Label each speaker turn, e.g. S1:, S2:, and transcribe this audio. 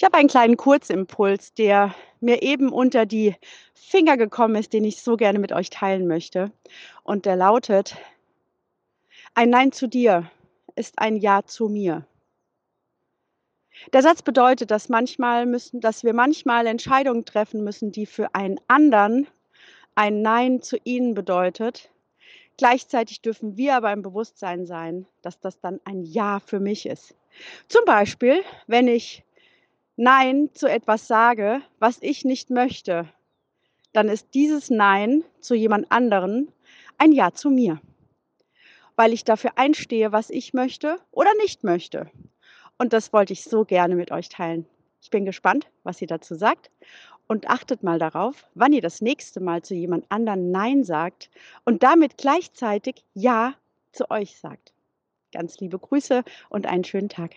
S1: Ich habe einen kleinen Kurzimpuls, der mir eben unter die Finger gekommen ist, den ich so gerne mit euch teilen möchte. Und der lautet, ein Nein zu dir ist ein Ja zu mir. Der Satz bedeutet, dass manchmal müssen, dass wir manchmal Entscheidungen treffen müssen, die für einen anderen ein Nein zu ihnen bedeutet. Gleichzeitig dürfen wir aber im Bewusstsein sein, dass das dann ein Ja für mich ist. Zum Beispiel, wenn ich Nein zu etwas sage, was ich nicht möchte, dann ist dieses Nein zu jemand anderen ein Ja zu mir, weil ich dafür einstehe, was ich möchte oder nicht möchte. Und das wollte ich so gerne mit euch teilen. Ich bin gespannt, was ihr dazu sagt. Und achtet mal darauf, wann ihr das nächste Mal zu jemand anderen Nein sagt und damit gleichzeitig Ja zu euch sagt. Ganz liebe Grüße und einen schönen Tag.